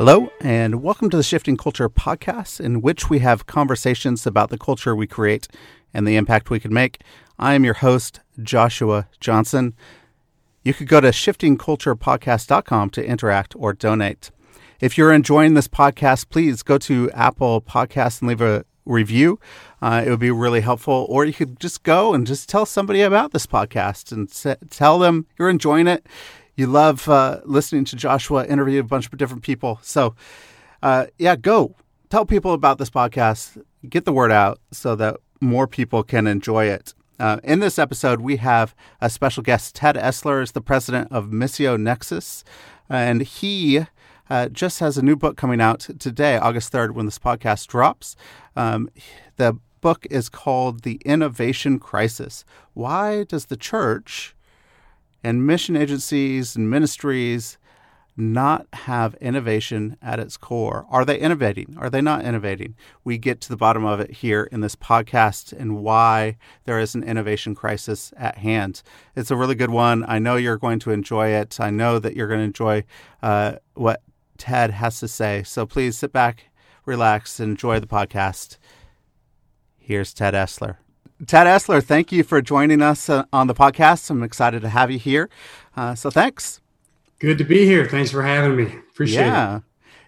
Hello, and welcome to the Shifting Culture podcast, in which we have conversations about the culture we create and the impact we can make. I am your host, Joshua Johnson. You could go to shiftingculturepodcast.com to interact or donate. If you're enjoying this podcast, please go to Apple Podcasts and leave a review. Uh, it would be really helpful. Or you could just go and just tell somebody about this podcast and tell them you're enjoying it you love uh, listening to Joshua interview a bunch of different people. So, uh, yeah, go tell people about this podcast, get the word out so that more people can enjoy it. Uh, in this episode, we have a special guest. Ted Esler is the president of Missio Nexus, and he uh, just has a new book coming out today, August 3rd, when this podcast drops. Um, the book is called The Innovation Crisis. Why does the church and mission agencies and ministries not have innovation at its core? Are they innovating? Are they not innovating? We get to the bottom of it here in this podcast and why there is an innovation crisis at hand. It's a really good one. I know you're going to enjoy it. I know that you're going to enjoy uh, what Ted has to say. So please sit back, relax, and enjoy the podcast. Here's Ted Esler. Ted Esler, thank you for joining us uh, on the podcast. I'm excited to have you here. Uh, so thanks. Good to be here. Thanks for having me. Appreciate yeah, it.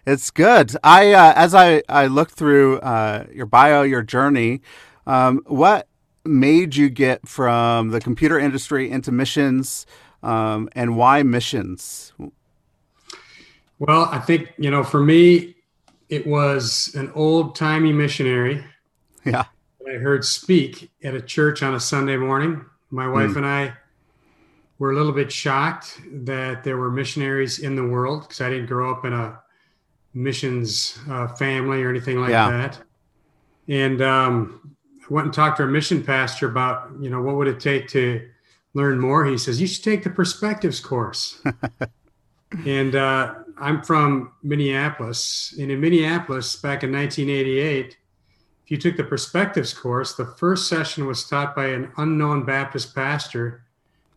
It's good. I uh, as I I looked through uh, your bio, your journey. Um, what made you get from the computer industry into missions, um, and why missions? Well, I think you know, for me, it was an old timey missionary. Yeah I heard speak at a church on a Sunday morning. My wife mm. and I were a little bit shocked that there were missionaries in the world because I didn't grow up in a missions uh, family or anything like yeah. that. And um, I went and talked to our mission pastor about, you know, what would it take to learn more. He says, you should take the perspectives course. and uh, I'm from Minneapolis. And in Minneapolis, back in 1988, you took the perspectives course, the first session was taught by an unknown Baptist pastor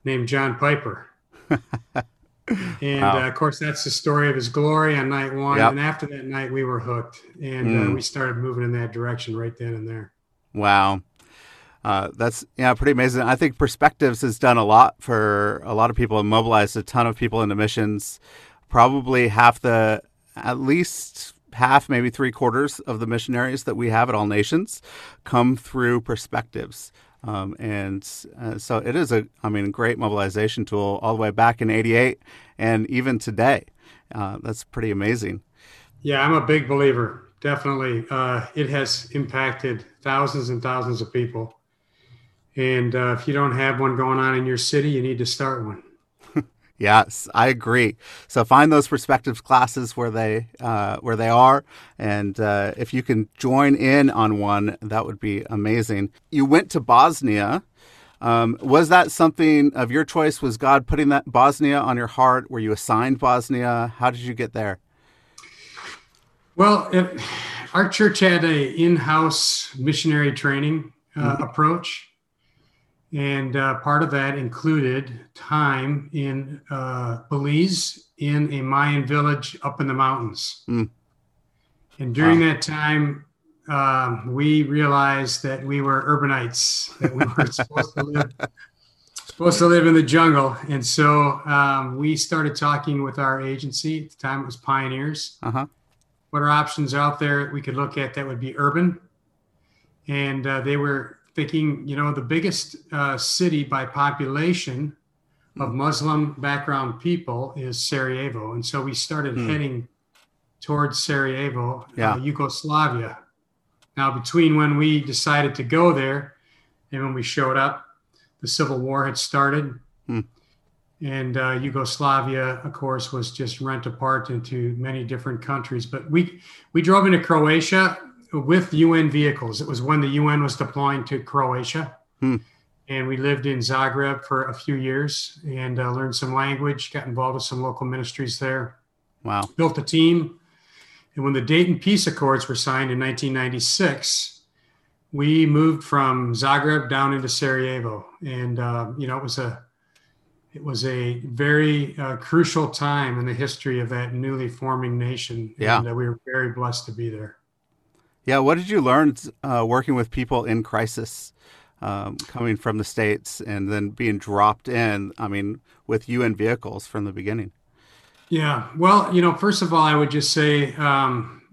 named John Piper. and wow. uh, of course, that's the story of his glory on night one. Yep. And after that night, we were hooked, and mm. uh, we started moving in that direction right then and there. Wow. Uh, that's yeah, pretty amazing. I think Perspectives has done a lot for a lot of people and mobilized a ton of people into missions. Probably half the, at least half, maybe three quarters of the missionaries that we have at All Nations come through perspectives. Um, and uh, so it is a, I mean, great mobilization tool all the way back in 88 and even today. Uh, that's pretty amazing. Yeah, I'm a big believer. Definitely. Uh, it has impacted thousands and thousands of people. And uh, if you don't have one going on in your city, you need to start one. Yes, I agree. So find those perspectives classes where they uh, where they are, and uh, if you can join in on one, that would be amazing. You went to Bosnia. Um, was that something of your choice? Was God putting that Bosnia on your heart? Were you assigned Bosnia? How did you get there? Well, it, our church had a in-house missionary training uh, mm-hmm. approach and uh, part of that included time in uh, Belize in a Mayan village up in the mountains. Mm. And during wow. that time, um, we realized that we were urbanites, that we were supposed to live supposed to live in the jungle. And so um, we started talking with our agency. At the time, it was Pioneers. Uh-huh. what are options out there we could look at that would be urban. And uh, they were thinking, you know, the biggest uh, city by population of Muslim background people is Sarajevo. And so we started Hmm. heading towards Sarajevo, Yeah. uh, Yugoslavia. Now, between when we decided to go there and when we showed up, the Civil War had started. Hmm. And uh, Yugoslavia, of course, was just rent apart into many different countries. But we we drove into Croatia with UN vehicles. It was when the UN was deploying to Croatia, Hmm. and we lived in Zagreb for a few years and uh, learned some language. Got involved with some local ministries there. Wow. Built a team, and when the Dayton Peace Accords were signed in 1996, we moved from Zagreb down into Sarajevo, and uh, you know it was a it was a very uh, crucial time in the history of that newly forming nation. Yeah. And uh, we were very blessed to be there. Yeah. What did you learn uh, working with people in crisis, um, coming from the states and then being dropped in? I mean, with UN vehicles from the beginning. Yeah. Well, you know, first of all, I would just say um,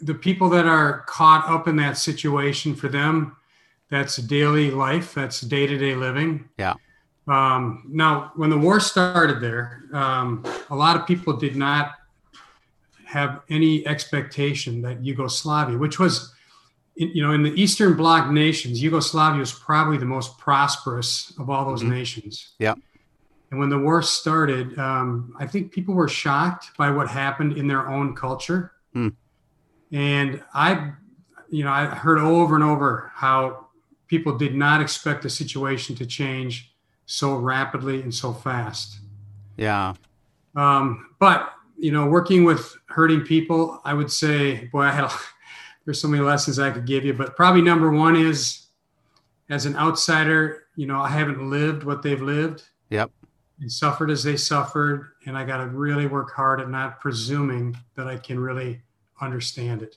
the people that are caught up in that situation, for them, that's daily life, that's day to day living. Yeah. Um, now, when the war started there, um, a lot of people did not have any expectation that Yugoslavia, which was, you know, in the Eastern Bloc nations, Yugoslavia was probably the most prosperous of all those Mhm. nations. Yeah. And when the war started, um, I think people were shocked by what happened in their own culture. Hmm. And I, you know, I heard over and over how people did not expect the situation to change so rapidly and so fast. Yeah. Um, but you know, working with hurting people, I would say, boy, I had a, there's so many lessons I could give you, but probably number one is, as an outsider, you know, I haven't lived what they've lived. Yep. And suffered as they suffered, and I got to really work hard at not presuming that I can really understand it.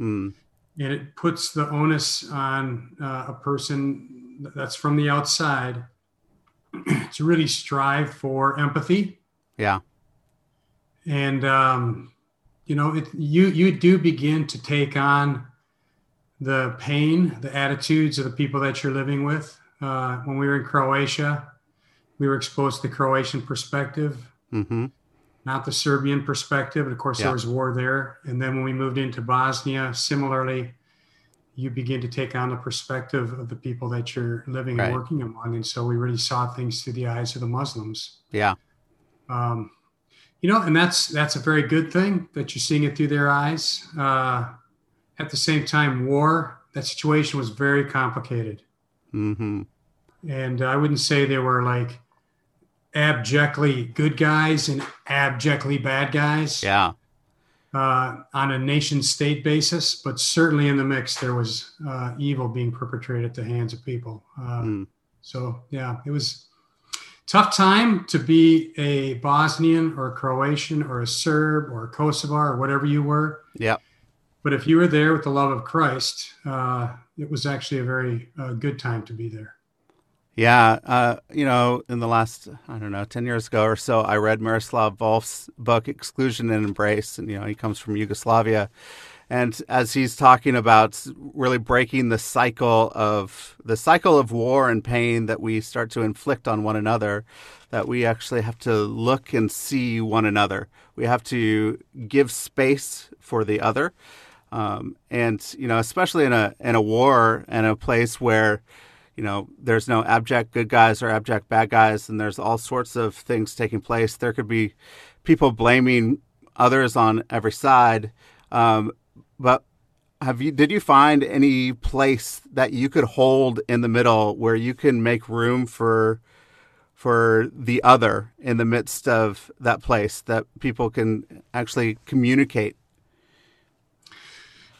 Mm. And it puts the onus on uh, a person that's from the outside to really strive for empathy Yeah. And um, you know it, you you do begin to take on the pain the attitudes of the people that you're living with uh, when we were in croatia we were exposed to the croatian perspective hmm not the serbian perspective and of course Yeah. there was war there and then when we moved into bosnia similarly you begin to take on the perspective of the people that you're living Right. and working among and so we really saw things through the eyes of the muslims Yeah. um, you know, and that's that's a very good thing that you're seeing it through their eyes. Uh, at the same time, war that situation was very complicated, hmm and I wouldn't say they were like abjectly good guys and abjectly bad guys Yeah. uh, on a nation state basis, but certainly in the mix there was uh, evil being perpetrated at the hands of people. Uh, Mm. So yeah, it was tough time to be a Bosnian or a Croatian or a Serb or a Kosovar or whatever you were. Yep. But if you were there with the love of Christ, uh, it was actually a very uh, good time to be there. Yeah, uh, you know, in the last I don't know ten years ago or so, I read Miroslav Volf's book "Exclusion and Embrace," and you know he comes from Yugoslavia, and as he's talking about really breaking the cycle of the cycle of war and pain that we start to inflict on one another, that we actually have to look and see one another. We have to give space for the other, um, and you know, especially in a in a war and a place where you know, there's no abject good guys or abject bad guys, and there's all sorts of things taking place. There could be people blaming others on every side. Um, but have you? Did you find any place that you could hold in the middle where you can make room for for the other in the midst of that place that people can actually communicate?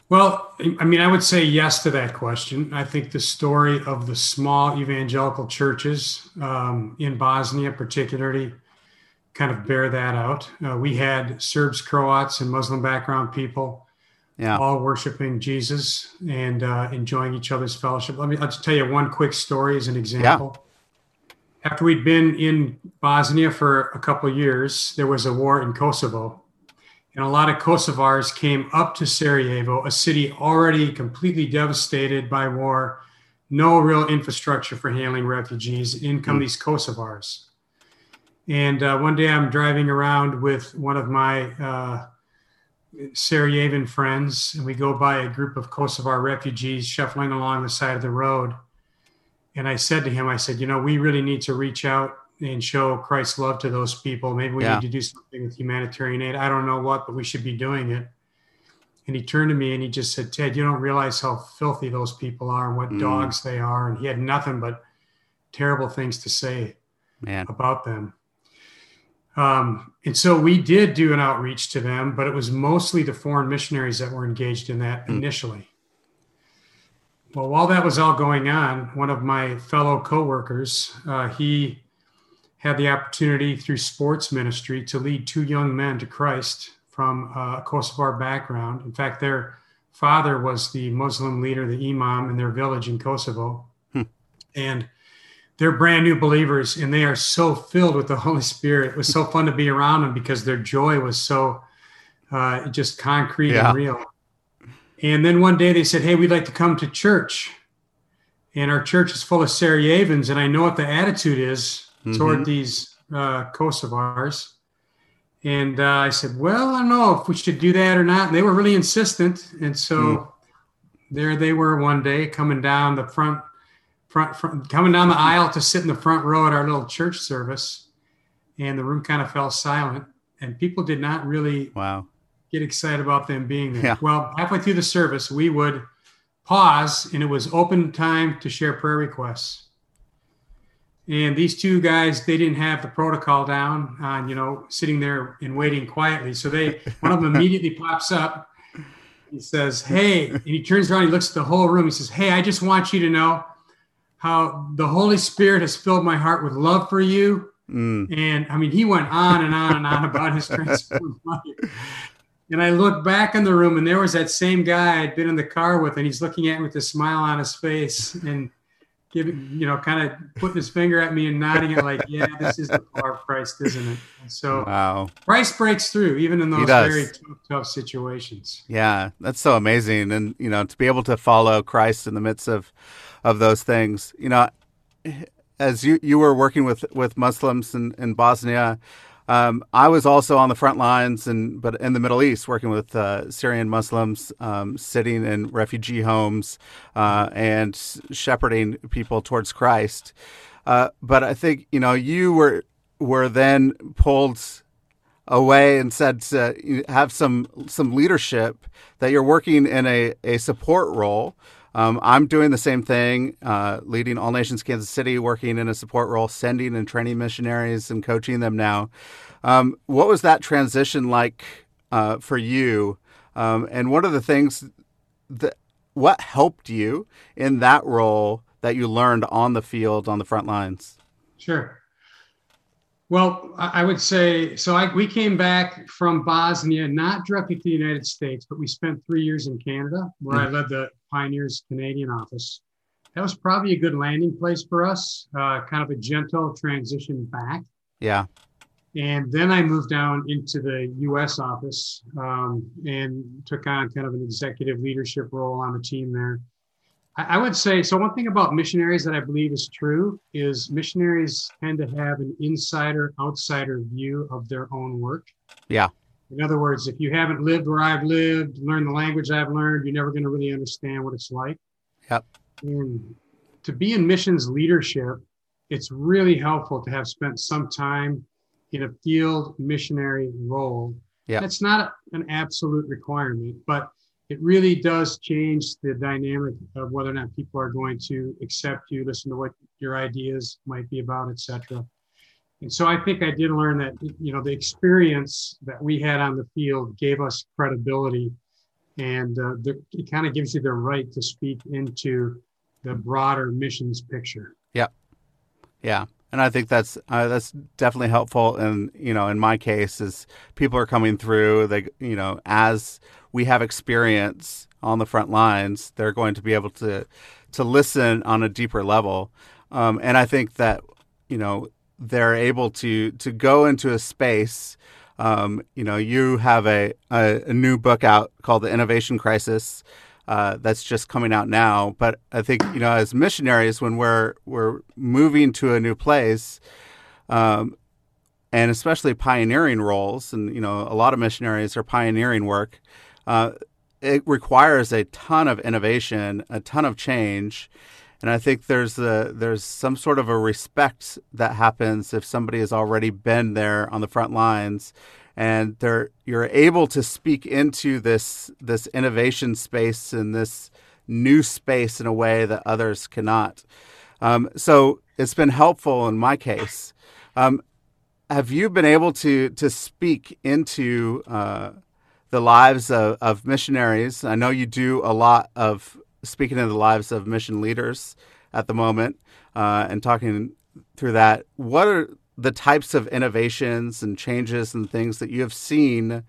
Well, I mean, I would say yes to that question. I think the story of the small evangelical churches um, in Bosnia, particularly, kind of bear that out. Uh, we had Serbs, Croats, and Muslim background people Yeah. all worshiping Jesus and uh, enjoying each other's fellowship. Let me I'll just tell you one quick story as an example. After we'd been in Bosnia for a couple of years, there was a war in Kosovo. and a lot of Kosovars came up to Sarajevo, a city already completely devastated by war, no real infrastructure for handling refugees. In come mm. these Kosovars. And uh, one day I'm driving around with one of my uh, Sarajevan friends, and we go by a group of Kosovar refugees shuffling along the side of the road. And I said to him, I said, you know, we really need to reach out and show Christ's love to those people. Maybe we yeah. need to do something with humanitarian aid. I don't know what, but we should be doing it. And he turned to me and he just said, Ted, you don't realize how filthy those people are and what mm. dogs they are. And he had nothing but terrible things to say Man. about them. Um, and so we did do an outreach to them, but it was mostly the foreign missionaries that were engaged in that mm. initially. Well, while that was all going on, one of my fellow coworkers, uh, he had the opportunity through sports ministry to lead two young men to Christ from a Kosovar background. In fact, their father was the Muslim leader, the imam in their village in Kosovo. Hmm. And they're brand new believers and they are so filled with the Holy Spirit. It was so fun to be around them because their joy was so uh, just concrete yeah. and real. And then one day they said, Hey, we'd like to come to church. And our church is full of Sarajevans. And I know what the attitude is mm-hmm. toward these uh, Kosovars. And uh, I said, well, I don't know if we should do that or not. And they were really insistent. And so mm. there they were one day coming down the front, front, front, coming down the aisle to sit in the front row at our little church service. And the room kind of fell silent. And people did not really wow. get excited about them being there. Yeah. Well, halfway through the service, we would pause and it was open time to share prayer requests. And these two guys, they didn't have the protocol down on, you know, sitting there and waiting quietly. So they, one of them immediately pops up. He says, Hey, and he turns around, he looks at the whole room. He says, Hey, I just want you to know how the Holy Spirit has filled my heart with love for you. Mm. And I mean, he went on and on and on about his transformed life. And I looked back in the room, and there was that same guy I'd been in the car with, and he's looking at me with a smile on his face. And giving, you know, kind of putting his finger at me and nodding it like, yeah, this is the power of Christ, isn't it? And so wow. Christ breaks through even in those very tough, tough situations. Yeah, that's so amazing. And, you know, to be able to follow Christ in the midst of, of those things, you know, as you, you were working with, with Muslims in, in Bosnia, um, I was also on the front lines, and but in the Middle East, working with uh, Syrian Muslims, um, sitting in refugee homes uh, and shepherding people towards Christ. Uh, but I think you know you were were then pulled away and said to have some some leadership that you're working in a, a support role um, I'm doing the same thing, uh, leading All Nations Kansas City, working in a support role, sending and training missionaries and coaching them now. Um, what was that transition like uh, for you? Um, and what are the things that what helped you in that role that you learned on the field on the front lines? Sure. Well, I would say so. I, we came back from Bosnia, not directly to the United States, but we spent three years in Canada, where mm-hmm. I led the Pioneers Canadian office. That was probably a good landing place for us, uh, kind of a gentle transition back. Yeah. And then I moved down into the US office um, and took on kind of an executive leadership role on the team there. I would say so. One thing about missionaries that I believe is true is missionaries tend to have an insider outsider view of their own work. Yeah. In other words, if you haven't lived where I've lived, learned the language I've learned, you're never going to really understand what it's like. Yep. And to be in missions leadership, it's really helpful to have spent some time in a field missionary role. Yeah. That's not an absolute requirement, but it really does change the dynamic of whether or not people are going to accept you, listen to what your ideas might be about, etc. And so I think I did learn that you know the experience that we had on the field gave us credibility, and uh, the, it kind of gives you the right to speak into the broader missions picture. Yeah, yeah, and I think that's uh, that's definitely helpful. And you know, in my case, is people are coming through. They you know as we have experience on the front lines, they're going to be able to to listen on a deeper level. Um, and I think that you know they're able to to go into a space Um, you know, you have a, a, a, new book out called The Innovation Crisis uh, that's just coming out now. But I think, you know, as missionaries, when we're, we're moving to a new place, um, and especially pioneering roles, and, you know, a lot of missionaries are pioneering work, uh, it requires a ton of innovation, a ton of change and I think there's a, there's some sort of a respect that happens if somebody has already been there on the front lines, and they're you're able to speak into this this innovation space and this new space in a way that others cannot. Um, so it's been helpful in my case. Um, have you been able to to speak into uh, the lives of, of missionaries? I know you do a lot of speaking in the lives of mission leaders at the moment uh, and talking through that. What are the types of innovations and changes and things that you have seen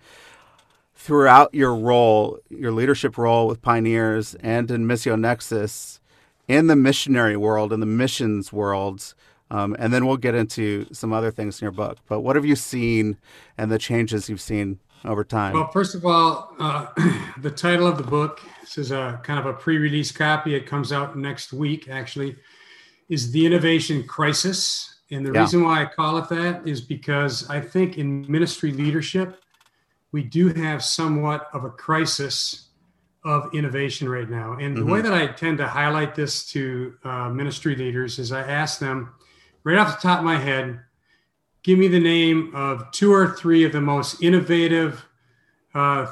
throughout your role, your leadership role with Pioneers and in Missio Nexus in the missionary world, in the missions world? Um, and then we'll get into some other things in your book. But what have you seen and the changes you've seen over time? Well, first of all, uh, the title of the book this is a kind of a pre-release copy. It comes out next week, actually. Is the innovation crisis, and the yeah. reason why I call it that is because I think in ministry leadership, we do have somewhat of a crisis of innovation right now. And mm-hmm. the way that I tend to highlight this to uh, ministry leaders is I ask them right off the top of my head, give me the name of two or three of the most innovative uh,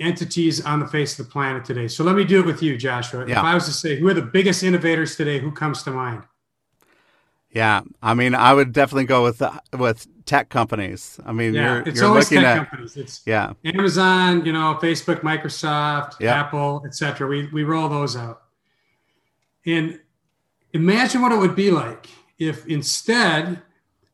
entities on the face of the planet today. So let me do it with you, Joshua. Yeah. If I was to say, who are the biggest innovators today? Who comes to mind? Yeah, I mean, I would definitely go with the, with tech companies. I mean, yeah, you're, it's you're always looking tech at companies. It's yeah, Amazon, you know, Facebook, Microsoft, yeah. Apple, etc. We we roll those out, and imagine what it would be like if instead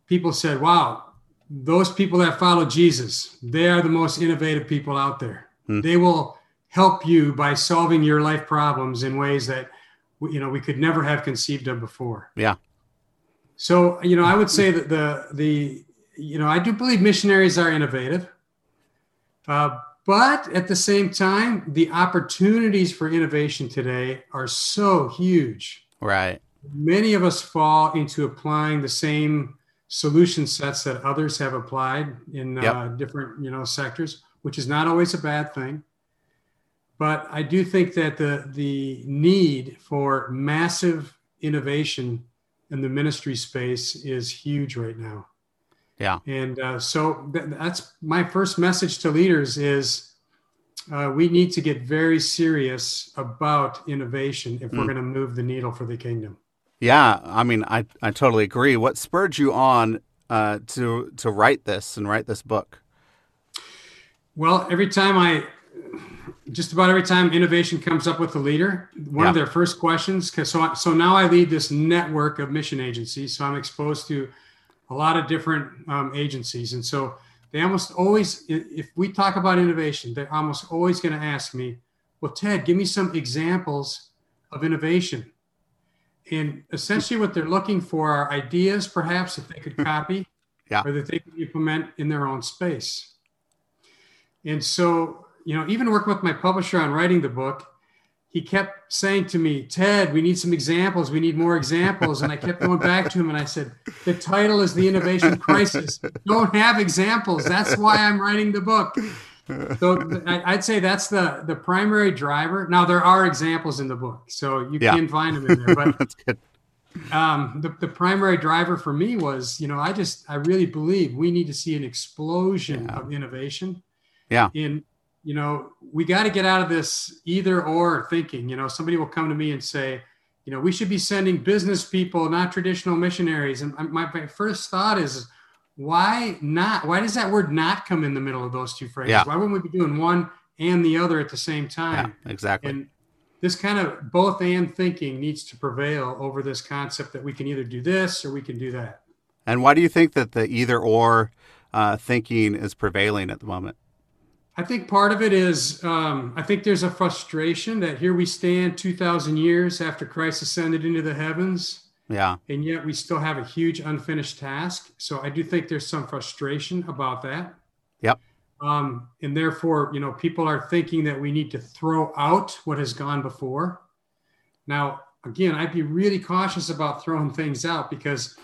people said, "Wow, those people that follow Jesus, they are the most innovative people out there." Hmm. They will help you by solving your life problems in ways that you know we could never have conceived of before. Yeah. So you know, I would say that the the you know I do believe missionaries are innovative, uh, but at the same time, the opportunities for innovation today are so huge. Right. Many of us fall into applying the same solution sets that others have applied in yep. uh, different you know sectors which is not always a bad thing. But I do think that the, the need for massive innovation in the ministry space is huge right now. Yeah. And uh, so th- that's my first message to leaders is uh, we need to get very serious about innovation if mm. we're going to move the needle for the kingdom. Yeah, I mean, I, I totally agree. What spurred you on uh, to to write this and write this book? Well, every time I, just about every time innovation comes up with a leader, one yeah. of their first questions, because so, so now I lead this network of mission agencies. So I'm exposed to a lot of different um, agencies. And so they almost always, if we talk about innovation, they're almost always going to ask me, well, Ted, give me some examples of innovation. And essentially, what they're looking for are ideas, perhaps, that they could mm-hmm. copy yeah. or that they could implement in their own space. And so, you know, even working with my publisher on writing the book, he kept saying to me, Ted, we need some examples. We need more examples. And I kept going back to him and I said, the title is The Innovation Crisis. Don't have examples. That's why I'm writing the book. So I'd say that's the, the primary driver. Now, there are examples in the book, so you yeah. can find them in there. But that's good. Um, the, the primary driver for me was, you know, I just, I really believe we need to see an explosion yeah. of innovation yeah. In, you know, we got to get out of this either or thinking. You know, somebody will come to me and say, you know, we should be sending business people, not traditional missionaries. And my, my first thought is, why not? Why does that word not come in the middle of those two phrases? Yeah. Why wouldn't we be doing one and the other at the same time? Yeah, exactly. And this kind of both and thinking needs to prevail over this concept that we can either do this or we can do that. And why do you think that the either or uh, thinking is prevailing at the moment? I think part of it is um, I think there's a frustration that here we stand 2,000 years after Christ ascended into the heavens. Yeah. And yet we still have a huge unfinished task. So I do think there's some frustration about that. Yep. Um, and therefore, you know, people are thinking that we need to throw out what has gone before. Now, again, I'd be really cautious about throwing things out because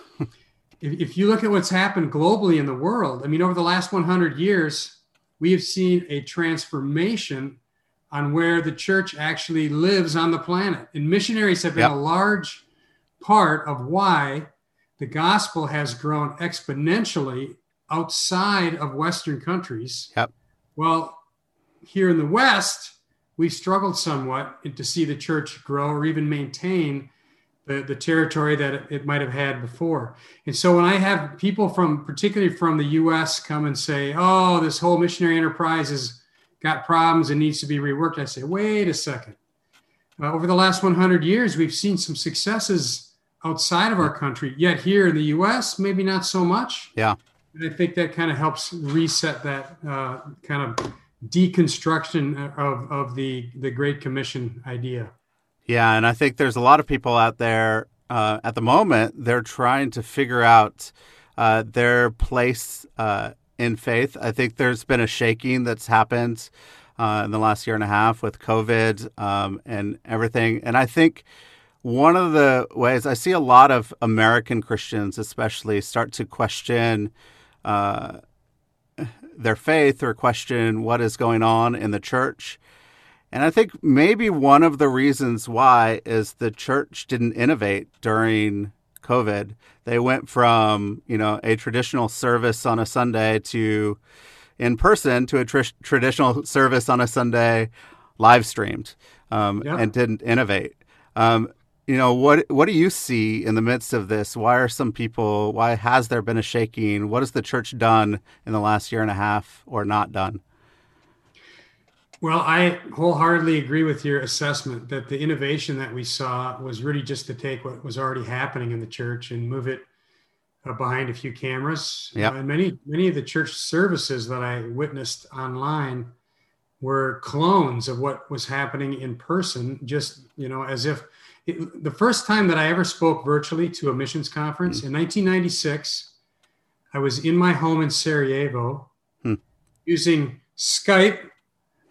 if, if you look at what's happened globally in the world, I mean, over the last 100 years, we have seen a transformation on where the church actually lives on the planet. And missionaries have been yep. a large part of why the gospel has grown exponentially outside of Western countries. Yep. Well, here in the West, we've struggled somewhat to see the church grow or even maintain the, the territory that it might have had before. And so when I have people from, particularly from the US, come and say, oh, this whole missionary enterprise has got problems and needs to be reworked, I say, wait a second. Uh, over the last 100 years, we've seen some successes outside of our country, yet here in the US, maybe not so much. Yeah. And I think that kind of helps reset that uh, kind of deconstruction of, of the, the Great Commission idea. Yeah, and I think there's a lot of people out there uh, at the moment. They're trying to figure out uh, their place uh, in faith. I think there's been a shaking that's happened uh, in the last year and a half with COVID um, and everything. And I think one of the ways I see a lot of American Christians, especially, start to question uh, their faith or question what is going on in the church. And I think maybe one of the reasons why is the church didn't innovate during COVID. They went from, you know, a traditional service on a Sunday to in person to a tr- traditional service on a Sunday live streamed um, yeah. and didn't innovate. Um, you know what what do you see in the midst of this why are some people why has there been a shaking what has the church done in the last year and a half or not done well, I wholeheartedly agree with your assessment that the innovation that we saw was really just to take what was already happening in the church and move it uh, behind a few cameras. Yeah. Uh, and many many of the church services that I witnessed online were clones of what was happening in person. Just you know, as if it, the first time that I ever spoke virtually to a missions conference mm. in 1996, I was in my home in Sarajevo hmm. using Skype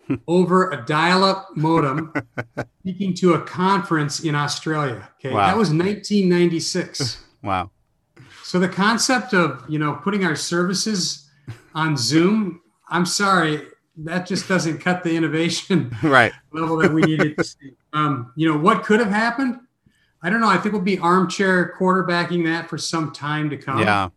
over a dial-up modem speaking to a conference in Australia. Okay, wow. that was 1996. wow. So the concept of you know putting our services on Zoom, I'm sorry, that just doesn't cut the innovation right level that we needed to see. Um, you know what could have happened? I don't know. I think we'll be armchair quarterbacking that for some time to come. Yeah.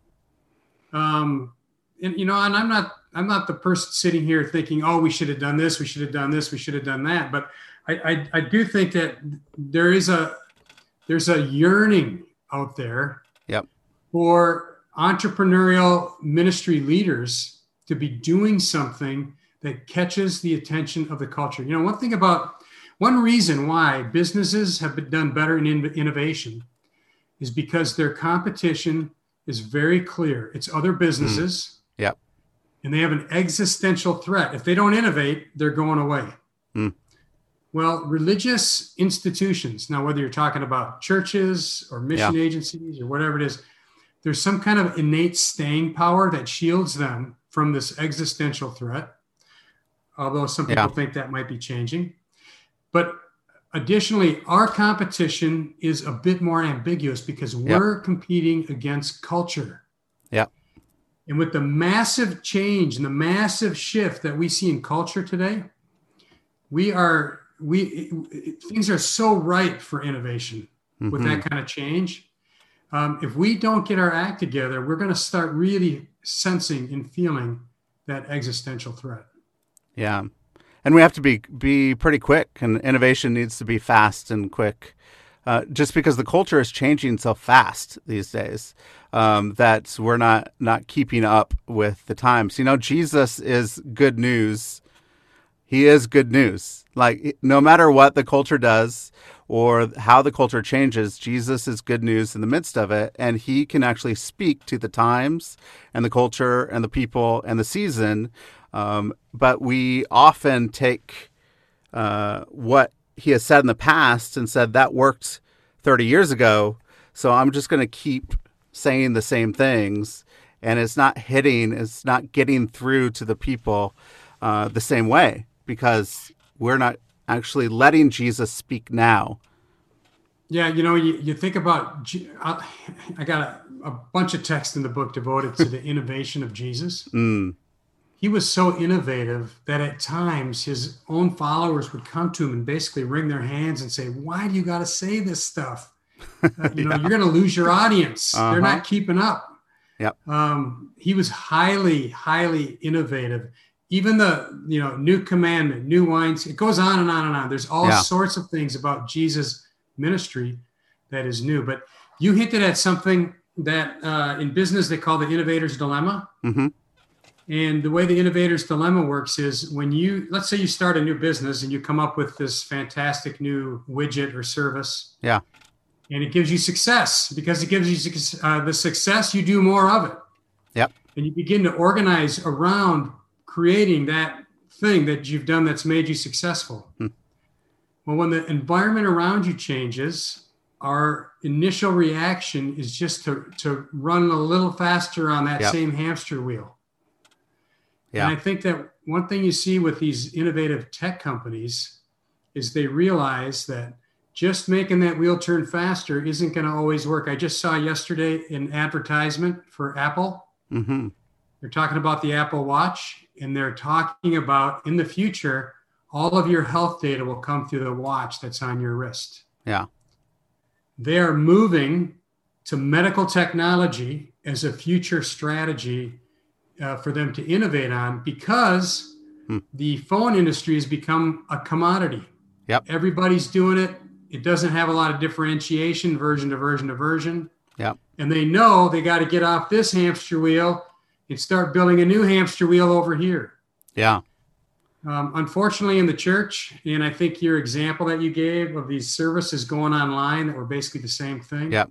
Um, and you know, and I'm not I'm not the person sitting here thinking, oh, we should have done this, we should have done this, we should have done that. But I, I, I do think that there is a there's a yearning out there yep. for entrepreneurial ministry leaders to be doing something that catches the attention of the culture. You know, one thing about one reason why businesses have been done better in innovation is because their competition is very clear. It's other businesses. Mm. Yep and they have an existential threat. If they don't innovate, they're going away. Mm. Well, religious institutions, now, whether you're talking about churches or mission yeah. agencies or whatever it is, there's some kind of innate staying power that shields them from this existential threat. Although some people yeah. think that might be changing. But additionally, our competition is a bit more ambiguous because we're competing against culture. Yeah. And with the massive change and the massive shift that we see in culture today, we are we things are so ripe for innovation mm-hmm. with that kind of change. Um, if we don't get our act together, we're going to start really sensing and feeling that existential threat. Yeah, and we have to be be pretty quick, and innovation needs to be fast and quick. Uh, just because the culture is changing so fast these days um, that we're not not keeping up with the times. You know, Jesus is good news. He is good news. Like no matter what the culture does or how the culture changes, Jesus is good news in the midst of it, and he can actually speak to the times and the culture and the people and the season. Um, but we often take uh, what he has said in the past and said that worked 30 years ago. So I'm just going to keep saying the same things and it's not hitting, it's not getting through to the people uh, the same way because we're not actually letting Jesus speak now. Yeah, you know, you, you think about, I, I got a, a, bunch of text in the book devoted to the innovation of Jesus. Mm. He was so innovative that at times his own followers would come to him and basically wring their hands and say, Why do you got to say this stuff? Uh, You know, you're going to lose your audience. Uh-huh. They're not keeping up. Yep. Um, he was highly, highly innovative. Even the you know new commandment, new wines. It goes on and on and on. There's all yeah. sorts of things about Jesus' ministry that is new. But you hinted at something that uh, in business they call the innovator's dilemma. Mm-hmm. And the way the innovator's dilemma works is when you, let's say you start a new business and you come up with this fantastic new widget or service. Yeah and it gives you success because it gives you uh, the success you do more of it yep and you begin to organize around creating that thing that you've done that's made you successful hmm. well when the environment around you changes our initial reaction is just to, to run a little faster on that yep. same hamster wheel yeah. and i think that one thing you see with these innovative tech companies is they realize that just making that wheel turn faster isn't going to always work. I just saw yesterday an advertisement for Apple. Mm-hmm. They're talking about the Apple Watch, and they're talking about in the future, all of your health data will come through the watch that's on your wrist. Yeah. They are moving to medical technology as a future strategy uh, for them to innovate on because hmm. the phone industry has become a commodity. Yep. Everybody's doing it. It doesn't have a lot of differentiation, version to version to version. Yeah. And they know they got to get off this hamster wheel and start building a new hamster wheel over here. Yeah. Um, unfortunately, in the church, and I think your example that you gave of these services going online that were basically the same thing. Yeah.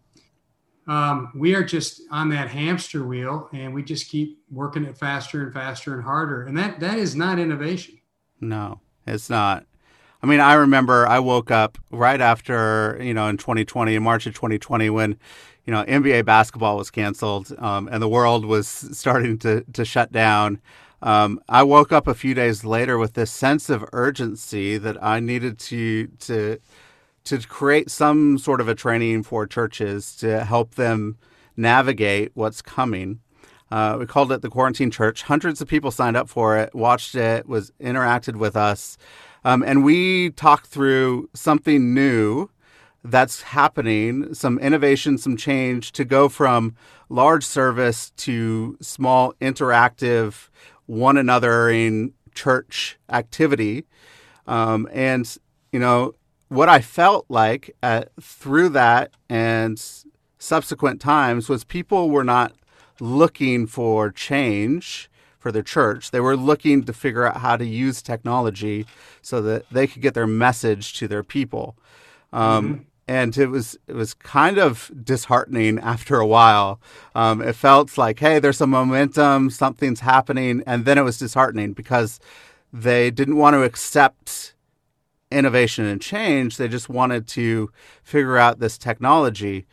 Um, we are just on that hamster wheel, and we just keep working it faster and faster and harder, and that that is not innovation. No, it's not. I mean, I remember I woke up right after, you know, in 2020, in March of 2020, when, you know, NBA basketball was canceled um, and the world was starting to, to shut down. Um, I woke up a few days later with this sense of urgency that I needed to to to create some sort of a training for churches to help them navigate what's coming. Uh, we called it the Quarantine Church. Hundreds of people signed up for it, watched it, was interacted with us. Um, and we talked through something new that's happening, some innovation, some change to go from large service to small interactive, one another in church activity. Um, and, you know, what I felt like at, through that and subsequent times was people were not looking for change for their church. They were looking to figure out how to use technology so that they could get their message to their people. Um, mm-hmm. And it was it was kind of disheartening after a while. Um, it felt like, hey, there's some momentum, something's happening, and then it was disheartening because they didn't want to accept innovation and change. They just wanted to figure out this technology.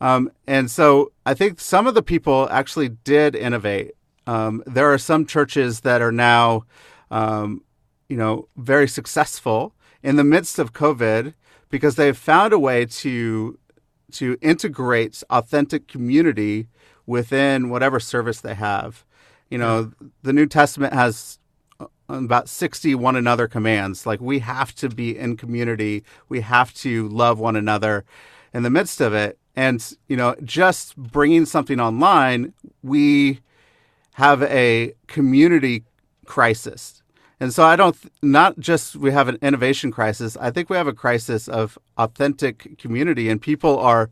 Um, and so I think some of the people actually did innovate. Um, there are some churches that are now, um, you know, very successful in the midst of COVID because they've found a way to to integrate authentic community within whatever service they have. You know, the New Testament has about 60 one another commands. Like we have to be in community, we have to love one another in the midst of it. And, you know, just bringing something online, we have a community crisis. And so I don't not just we have an innovation crisis, I think we have a crisis of authentic community and people are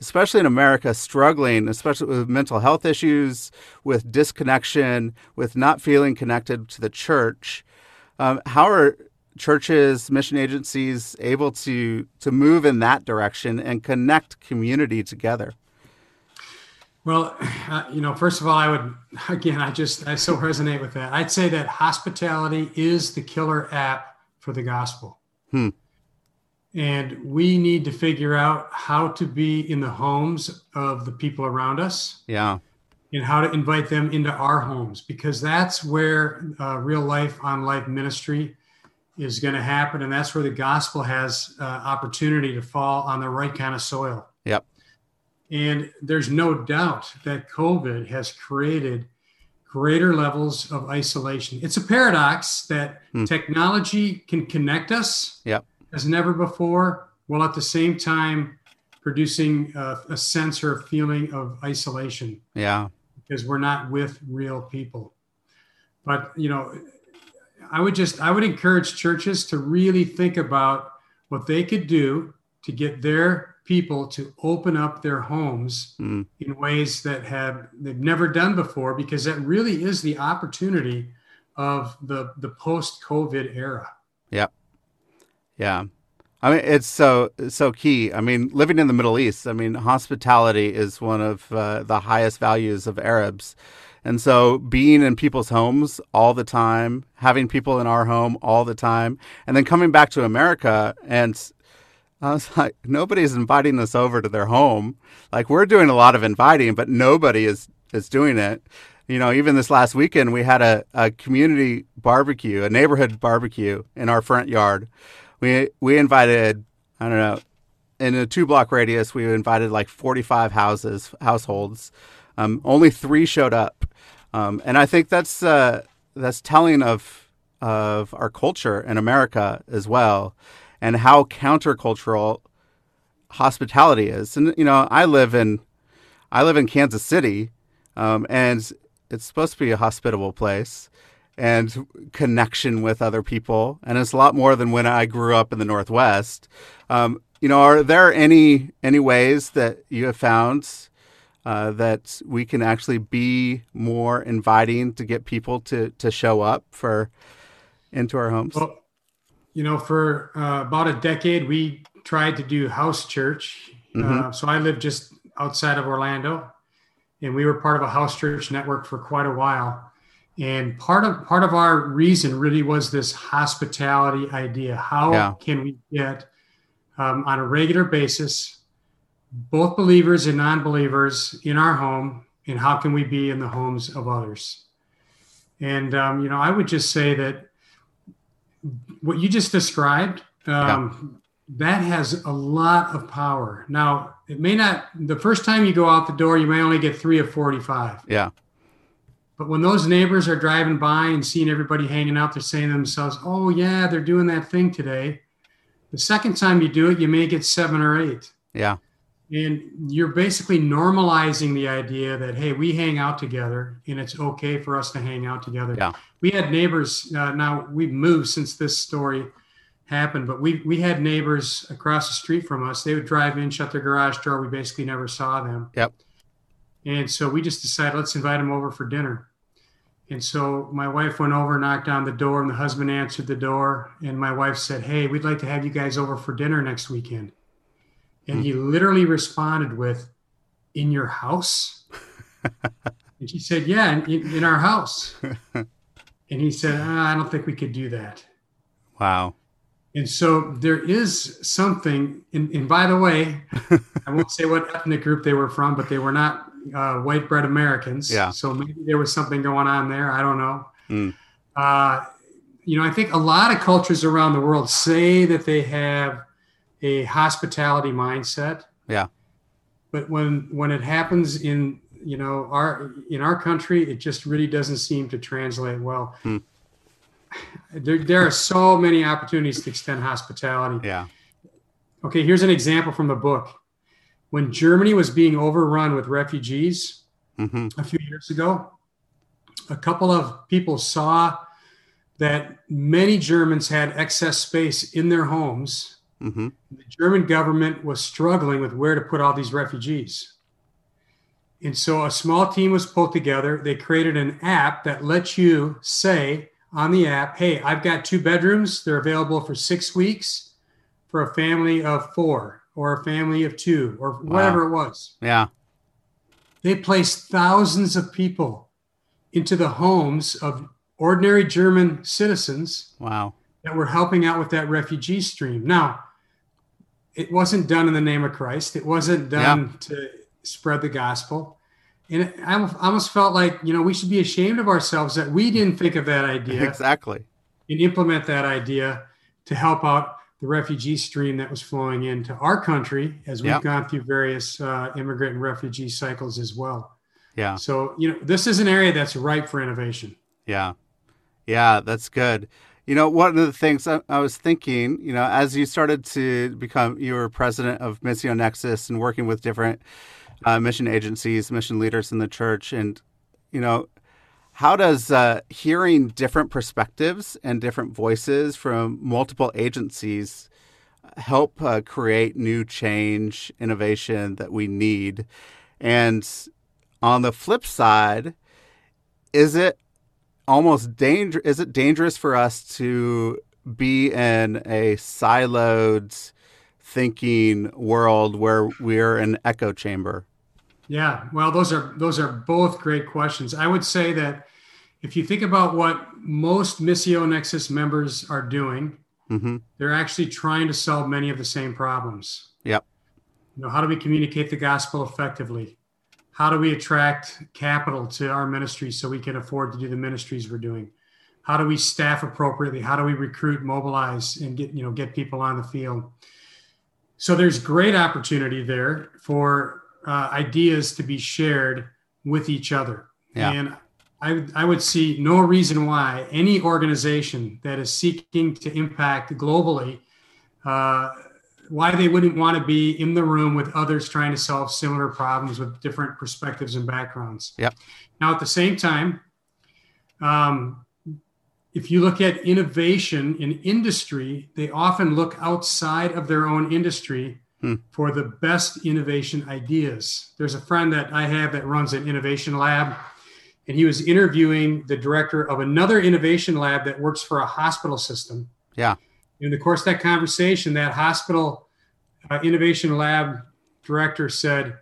especially in America struggling especially with mental health issues, with disconnection, with not feeling connected to the church. Um, how are churches, mission agencies able to to move in that direction and connect community together? Well, uh, you know, first of all, I would again, I just I so resonate with that. I'd say that hospitality is the killer app for the gospel. Hmm. And we need to figure out how to be in the homes of the people around us. Yeah. and how to invite them into our homes because that's where uh, real life on life ministry is going to happen and that's where the gospel has uh, opportunity to fall on the right kind of soil Yep. and there's no doubt that covid has created greater levels of isolation it's a paradox that Hmm. technology can connect us Yep. As never before while at the same time producing a, a sense or a feeling of isolation Yeah. because we're not with real people. But you know, I would just I would encourage churches to really think about what they could do to get their people to open up their homes Mm. in ways that have they've never done before because that really is the opportunity of the the post COVID era. Yeah. I mean, it's so so key. I mean, living in the Middle East, I mean, hospitality is one of uh, the highest values of Arabs, and so being in people's homes all the time, having people in our home all the time, and then coming back to America, and I was like, nobody's inviting us over to their home. Like we're doing a lot of inviting, but nobody is is doing it. You know, even this last weekend, we had a, a community barbecue, a neighborhood barbecue in our front yard we we invited I don't know in a two block radius we invited like 45 houses households. Um, only three showed up. Um, and I think that's uh, that's telling of of our culture in America as well and how countercultural hospitality is. And you know I live in I live in Kansas City um, and it's supposed to be a hospitable place and connection with other people. And it's a lot more than when I grew up in the Northwest. Um, you know, are there any any ways that you have found uh, that we can actually be more inviting to get people to to show up for into our homes? Well, you know, for uh, about a decade, we tried to do house church. Uh, so I lived just outside of Orlando, and we were part of a house church network for quite a while. And part of part of our reason really was this hospitality idea. How Yeah. can we get um, on a regular basis both believers and non-believers in our home, and how can we be in the homes of others? And um, you know, I would just say that what you just described um, that has a lot of power. Now, it may not. The first time you go out the door, you may only get three of forty-five. Yeah, But when those neighbors are driving by and seeing everybody hanging out, they're saying to themselves, "Oh yeah, they're doing that thing today." The second time you do it, you may get seven or eight. yeah, And you're basically normalizing the idea that, hey, we hang out together and it's okay for us to hang out together. Yeah. We had neighbors, uh, now we've moved since this story happened, but we, we had neighbors across the street from us. They would drive in, shut their garage door. We basically never saw them. Yep. And so we just decided, let's invite them over for dinner. And so my wife went over, knocked on the door, and the husband answered the door. And my wife said, Hey, we'd like to have you guys over for dinner next weekend. And he literally responded with, In your house? and she said, Yeah, in, in our house. and he said, ah, I don't think we could do that. wow, And so there is something, and, and by the way, I won't say what ethnic group they were from, but they were not uh, white bread Americans. Yeah. So maybe there was something going on there. I don't know. Mm. Uh, you know, I think a lot of cultures around the world say that they have a hospitality mindset. Yeah. But when when it happens in you know our in our country, it just really doesn't seem to translate well. Hmm. There, there are so many opportunities to extend hospitality. yeah, Okay, here's an example from the book. When Germany was being overrun with refugees hmm a few years ago, a couple of people saw that many Germans had excess space in their homes. hmm The German government was struggling with where to put all these refugees. And so a small team was pulled together. They created an app that lets you say on the app, hey, I've got two bedrooms. They're available for six weeks for a family of four or a family of two or whatever it was. yeah, They placed thousands of people into the homes of ordinary German citizens wow, that were helping out with that refugee stream. Now, it wasn't done in the name of Christ. It wasn't done to spread the gospel. And I almost felt like, you know, we should be ashamed of ourselves that we didn't think of that idea. Exactly. And implement that idea to help out the refugee stream that was flowing into our country as we've yep. gone through various uh, immigrant and refugee cycles as well. Yeah. So, you know, this is an area that's ripe for innovation. Yeah. Yeah, that's good. You know, one of the things I, I, was thinking, you know, as you started to become, you were president of Missio Nexus and working with different uh, mission agencies, mission leaders in the church, and you know, how does uh, hearing different perspectives and different voices from multiple agencies help uh, create new change, innovation that we need? And on the flip side, is it almost danger? Is it dangerous for us to be in a siloed thinking world where we're an echo chamber? Yeah, well, those are those are both great questions. I would say that if you think about what most Missio Nexus members are doing, mm-hmm. they're actually trying to solve many of the same problems. Yep. You know, how do we communicate the gospel effectively? How do we attract capital to our ministry so we can afford to do the ministries we're doing? How do we staff appropriately? How do we recruit, mobilize, and get you know get people on the field? So there's great opportunity there for uh, ideas to be shared with each other. Yeah. And I, I would see no reason why any organization that is seeking to impact globally uh, why they wouldn't want to be in the room with others trying to solve similar problems with different perspectives and backgrounds. Yep. Now, at the same time, um, if you look at innovation in industry, they often look outside of their own industry hmm. for the best innovation ideas. There's a friend that I have that runs an innovation lab, and he was interviewing the director of another innovation lab that works for a hospital system. Yeah in the course of that conversation, that hospital uh, innovation lab director said,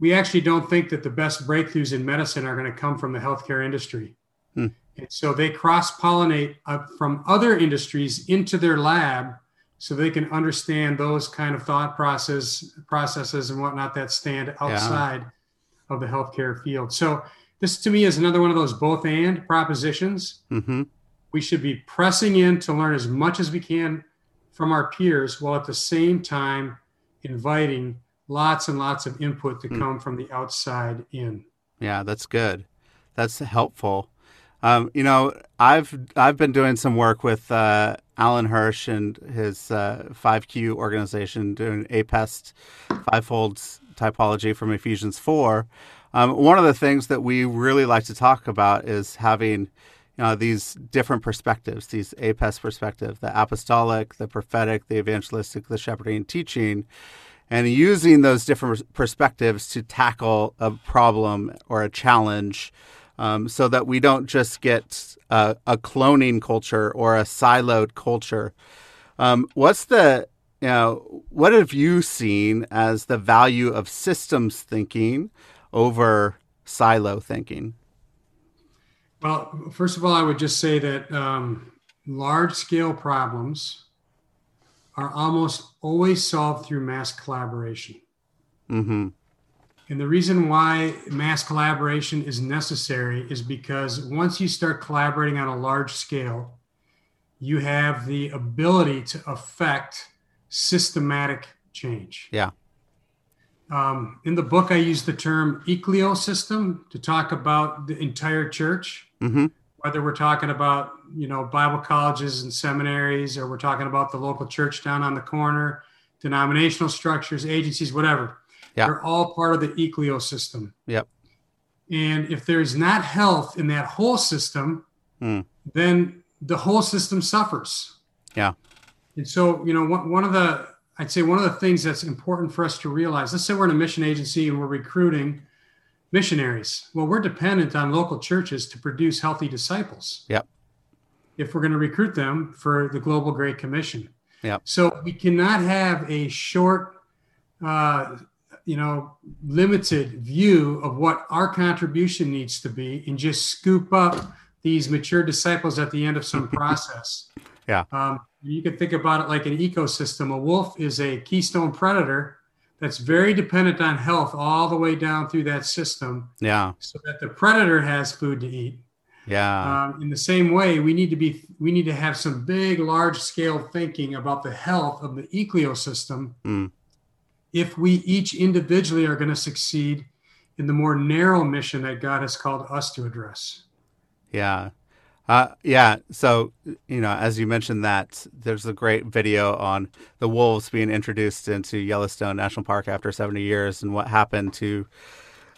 We actually don't think that the best breakthroughs in medicine are going to come from the healthcare industry. Hmm. And so they cross pollinate uh, from other industries into their lab so they can understand those kind of thought process processes and whatnot that stand outside yeah. of the healthcare field. So this to me is another one of those both and propositions. Mm-hmm we should be pressing in to learn as much as we can from our peers while at the same time inviting lots and lots of input to mm. come from the outside in. Yeah, that's good. That's helpful. Um, you know, I've I've been doing some work with uh, Alan Hirsch and his uh, 5Q organization doing APEST fivefold typology from Ephesians 4. Um, one of the things that we really like to talk about is having you know, these different perspectives, these APES perspective, the apostolic, the prophetic, the evangelistic, the shepherding teaching, and using those different perspectives to tackle a problem or a challenge um, so that we don't just get a, a, cloning culture or a siloed culture. Um, what's the, you know, what have you seen as the value of systems thinking over silo thinking? Well, first of all, I would just say that um, large scale problems are almost always solved through mass collaboration. Mm-hmm. And the reason why mass collaboration is necessary is because once you start collaborating on a large scale, you have the ability to affect systematic change. Yeah. Um, in the book, I use the term ecosystem to talk about the entire church. Mm-hmm. Whether we're talking about you know Bible colleges and seminaries, or we're talking about the local church down on the corner, denominational structures, agencies, whatever, yeah. they're all part of the ecosystem. Yep. And if there's not health in that whole system, mm. then the whole system suffers. Yeah. And so, you know, one, one of the I'd say one of the things that's important for us to realize let's say we're in a mission agency and we're recruiting missionaries. Well, we're dependent on local churches to produce healthy disciples. Yep. If we're going to recruit them for the Global Great Commission. Yep. So we cannot have a short, uh, you know, limited view of what our contribution needs to be and just scoop up these mature disciples at the end of some process. Yeah. Um, you can think about it like an ecosystem. A wolf is a keystone predator that's very dependent on health all the way down through that system Yeah. so that the predator has food to eat Yeah. um, in the same way we need to be we need to have some big large scale thinking about the health of the ecosystem Mm. if we each individually are going to succeed in the more narrow mission that god has called us to address Yeah. Uh, yeah. So, you know, as you mentioned that, there's a great video on the wolves being introduced into Yellowstone National Park after 70 years and what happened to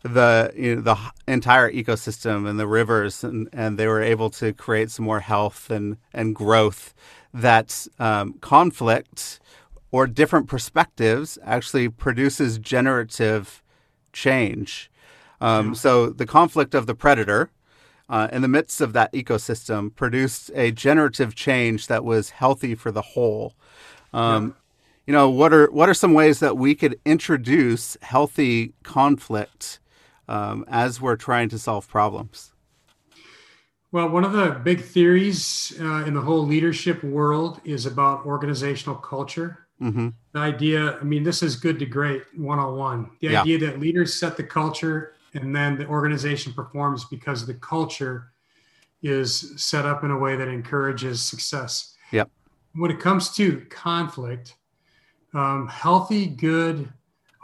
the you know, the entire ecosystem and the rivers and, and they were able to create some more health and, and growth that um, conflict or different perspectives actually produces generative change. Um, So the conflict of the predator uh, in the midst of that ecosystem produced a generative change that was healthy for the whole. Um, You know, what are what are some ways that we could introduce healthy conflict um, as we're trying to solve problems? Well, one of the big theories uh, in the whole leadership world is about organizational culture. hmm The idea, I mean, this is good to great 101. The Yeah. idea that leaders set the culture and then the organization performs because the culture is set up in a way that encourages success. Yep. When it comes to conflict, um, healthy, good,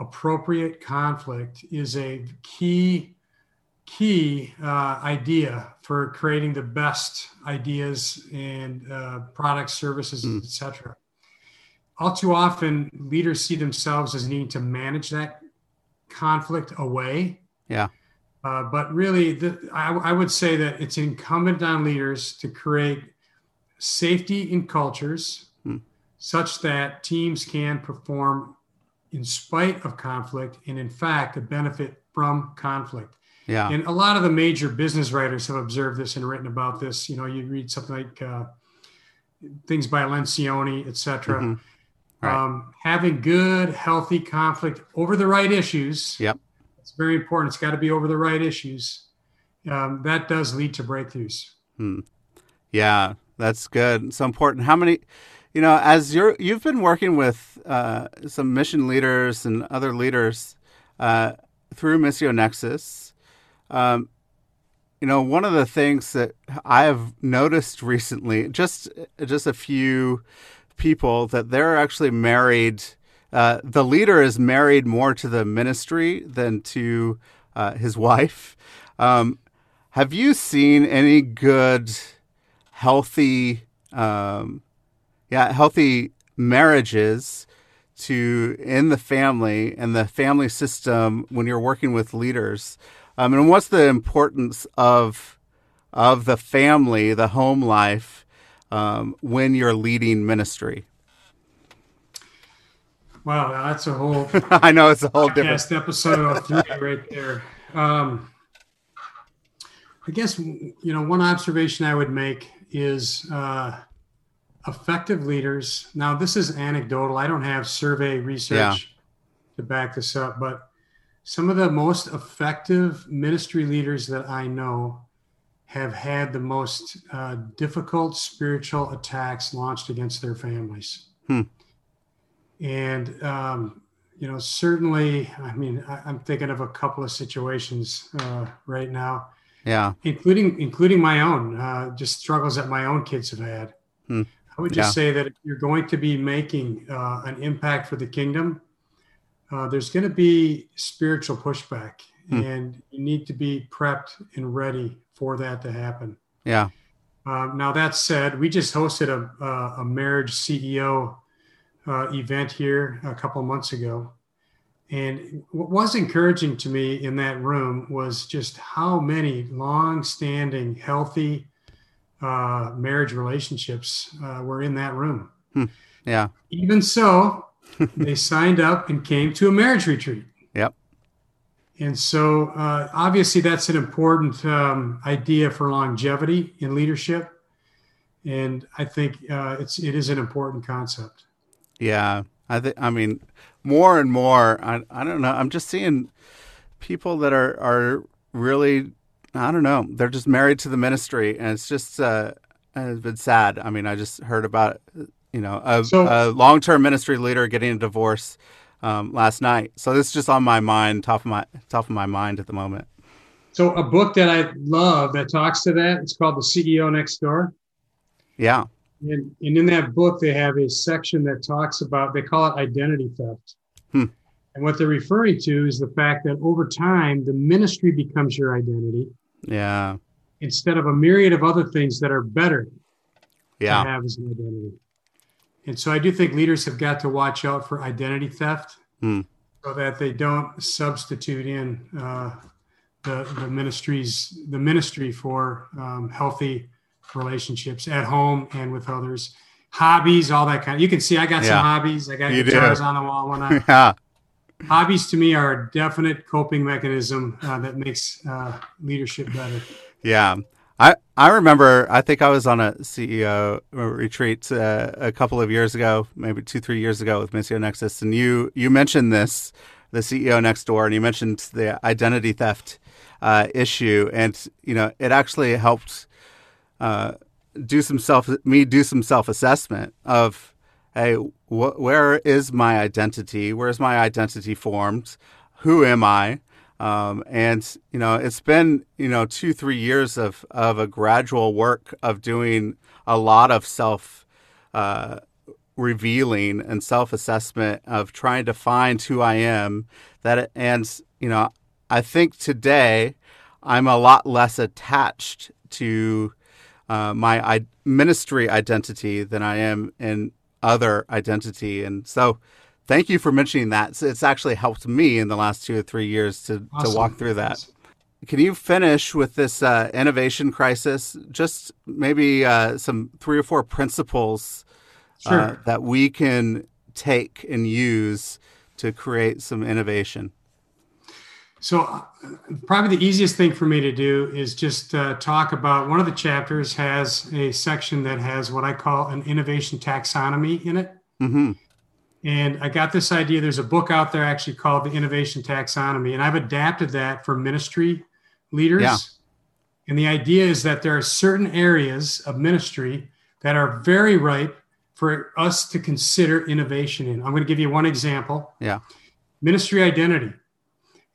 appropriate conflict is a key key uh, idea for creating the best ideas and uh, products, services, Mm. etc. All too often, leaders see themselves as needing to manage that conflict away. Yeah. Uh, but really, the, I, I would say that it's incumbent on leaders to create safety in cultures Hmm. such that teams can perform in spite of conflict and, in fact, benefit from conflict. Yeah. And a lot of the major business writers have observed this and written about this. You know, you read something like uh, things by Lencioni, et cetera. Mhm. Right. Um, having good, healthy conflict over the right issues. Yep. It's very important. It's got to be over the right issues. Um, that does lead to breakthroughs. Hmm. Yeah, that's good. So important. How many, you know, as you're you've been working with uh, some mission leaders and other leaders uh, through Missio Nexus. Um, you know, one of the things that I have noticed recently, just just a few people that they're actually married. Uh, the leader is married more to the ministry than to uh, his wife. Um, have you seen any good, healthy, um, yeah, healthy marriages to in the family and the family system when you're working with leaders? Um, and what's the importance of of the family, the home life, um, when you're leading ministry? Wow, that's a whole I know it's a whole different. episode of three right there. Um, I guess you know one observation I would make is uh, effective leaders. Now, this is anecdotal. I don't have survey research Yeah. to back this up, but some of the most effective ministry leaders that I know have had the most uh, difficult spiritual attacks launched against their families. Hmm. And um, you know, certainly, I mean, I, I'm thinking of a couple of situations uh, right now, Yeah, including including my own, uh, just struggles that my own kids have had. Hmm. I would just Yeah. say that if you're going to be making uh, an impact for the kingdom, uh, there's going to be spiritual pushback, Hmm. and you need to be prepped and ready for that to happen. yeah, Um, now that said, we just hosted a, a, a marriage CEO uh, event here a couple months ago, and what was encouraging to me in that room was just how many long-standing, healthy uh, marriage relationships uh, were in that room. yeah, Even so, they signed up and came to a marriage retreat. Yep. And so, uh, obviously, that's an important um, idea for longevity in leadership, and I think uh, it's it is an important concept. Yeah. I think. I mean, more and more. I I don't know. I'm just seeing people that are are really. I don't know. They're just married to the ministry, and it's just uh, it's been sad. I mean, I just heard about you know a, So- a long term ministry leader getting a divorce um, last night. So this is just on my mind, top of my top of my mind at the moment. So a book that I love that talks to that, it's called The CEO Next Door. Yeah. And, and in that book, they have a section that talks about, they call it identity theft. Hmm. And what they're referring to is the fact that over time, the ministry becomes your identity Yeah. instead of a myriad of other things that are better Yeah. to have as an identity. And so I do think leaders have got to watch out for identity theft Hmm. so that they don't substitute in uh, the, the ministries, the ministry for um, healthy relationships at home and with others. Hobbies, all that kind of. You can see I got Yeah. some hobbies. I got You do. guitars on the wall. When I, yeah. hobbies to me are a definite coping mechanism uh, that makes uh, leadership better. Yeah. I, I remember, I think I was on a CEO retreat uh, a couple of years ago, maybe two, three years ago with Missio Nexus. And you, you mentioned this, the CEO next door, and you mentioned the identity theft uh, issue. And, you know, it actually helped uh, do some self, me do some self assessment of, hey, wh- where is my identity? Where's my identity formed? Who am I? Um, and you know, it's been you know two three years of of a gradual work of doing a lot of self uh, revealing and self assessment of trying to find who I am. That and you know, I think today I'm a lot less attached to uh, my I- ministry identity than I am in other identity, and so thank you for mentioning that. So it's actually helped me in the last two or three years to, to walk through that. Can you finish with this uh, innovation crisis? Just maybe uh, some three or four principles uh, Sure. that we can take and use to create some innovation. So, uh, probably the easiest thing for me to do is just uh, talk about one of the chapters has a section that has what I call an innovation taxonomy in it. hmm And I got this idea. There's a book out there actually called The Innovation Taxonomy, and I've adapted that for ministry leaders. Yeah. And the idea is that there are certain areas of ministry that are very ripe for us to consider innovation in. I'm going to give you one example Yeah. ministry identity.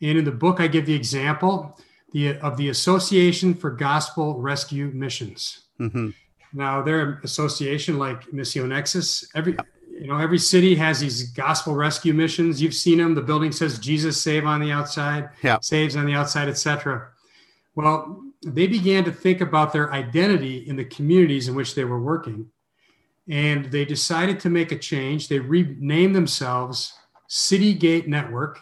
And in the book, I give the example the, of the Association for Gospel Rescue Missions. hmm Now, their association, like Missio Nexus, every you know every city has these gospel rescue missions. You've seen them. The building says Jesus save on the outside, Yeah. saves on the outside, etc. Well, they began to think about their identity in the communities in which they were working, and they decided to make a change. They renamed themselves City Gate Network.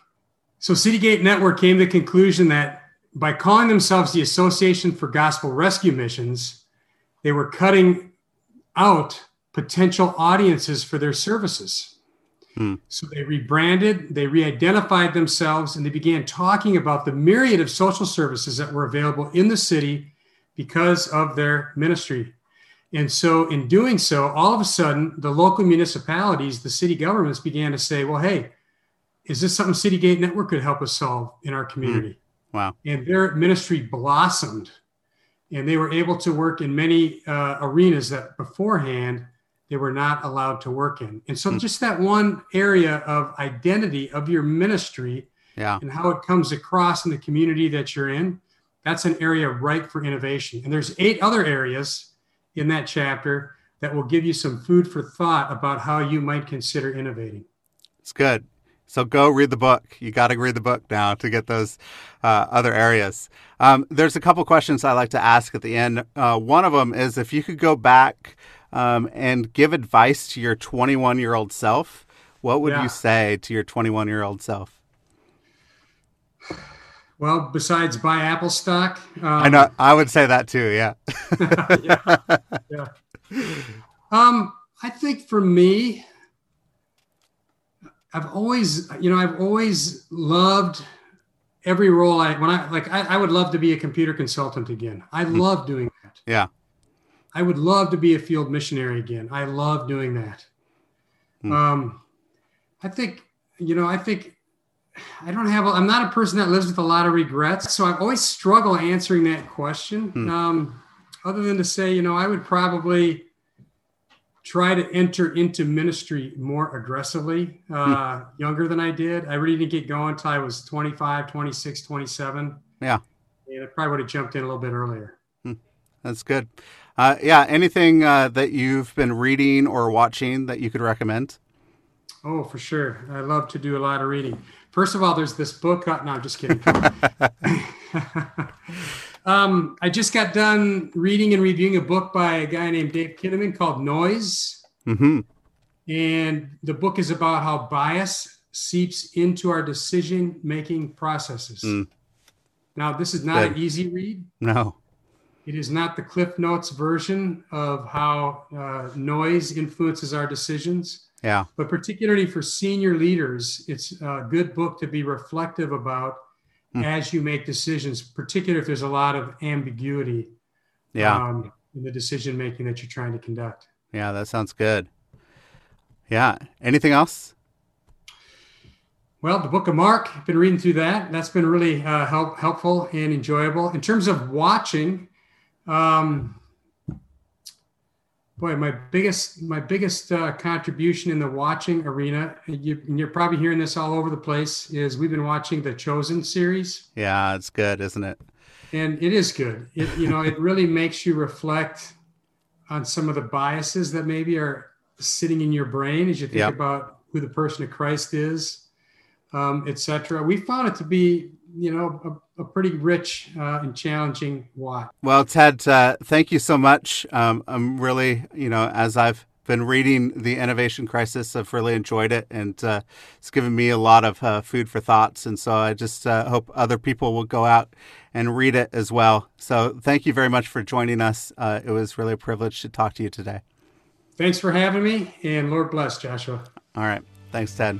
So, City Gate Network came to the conclusion that by calling themselves the Association for Gospel Rescue Missions, they were cutting out potential audiences for their services. Hmm. So they rebranded, they re identified themselves, and they began talking about the myriad of social services that were available in the city because of their ministry. And so, in doing so, all of a sudden, the local municipalities, the city governments began to say, well, hey, is this something City Gate Network could help us solve in our community? Wow. and their ministry blossomed and they were able to work in many uh, arenas that beforehand they were not allowed to work in and so Hmm. just that one area of identity of your ministry Yeah. and how it comes across in the community that you're in that's an area ripe for innovation and there's eight other areas in that chapter that will give you some food for thought about how you might consider innovating It's good. So go read the book. You got to read the book now to get those uh, other areas. Um, there's a couple questions I like to ask at the end. Uh, one of them is if you could go back um, and give advice to your 21 year old self, what would Yeah. you say to your 21 year old self? well besides buy apple stock um, I know I would say that too. Yeah. yeah. yeah. Um, I think for me, I've always, you know, I've always loved every role I when I like I, I would love to be a computer consultant again. I love doing that. Yeah. I would love to be a field missionary again. I love doing that. Hmm. Um, I think, you know, I think I don't have, a, I'm not a person that lives with a lot of regrets. So I've always struggle answering that question. Hmm. Um, other than to say, you know, I would probably try to enter into ministry more aggressively uh, hmm. younger than I did. I really didn't get going until I was 25, 26, 27. Yeah. And I probably would have jumped in a little bit earlier. Hmm. That's good. Uh, yeah. Anything uh, that you've been reading or watching that you could recommend? Oh, for sure. I love to do a lot of reading. First of all, there's this book. Uh, no, I'm just kidding. Um, I just got done reading and reviewing a book by a guy named Dave Kinnaman called Noise. Mm-hmm. And the book is about how bias seeps into our decision making processes. Mm. Now, this is not an easy read. No. It is not the Cliff Notes version of how uh, noise influences our decisions. Yeah. But particularly for senior leaders, it's a good book to be reflective about mm. as you make decisions, particularly if there's a lot of ambiguity yeah. Um, in the decision making that you're trying to conduct. Yeah, that sounds good. Yeah. Anything else? Well, the book of Mark, I've been reading through that. That's been really uh, help, helpful and enjoyable. In terms of watching, um, boy, my biggest my biggest uh, contribution in the watching arena, you, you're probably hearing this all over the place, is we've been watching the Chosen series. Yeah, it's good, isn't it? And it is good. It you know it really makes you reflect on some of the biases that maybe are sitting in your brain as you think yep. about who the person of Christ is, um, etc. We found it to be you know a, a pretty rich uh, and challenging watch. Well, Ted, uh, thank you so much. Um, I'm really you know as I've been reading the innovation crisis i've really enjoyed it and uh, it's given me a lot of uh, food for thoughts and so i just uh, hope other people will go out and read it as well. So thank you very much for joining us. Uh, it was really a privilege to talk to you today. Thanks for having me and lord bless joshua. All right. Thanks ted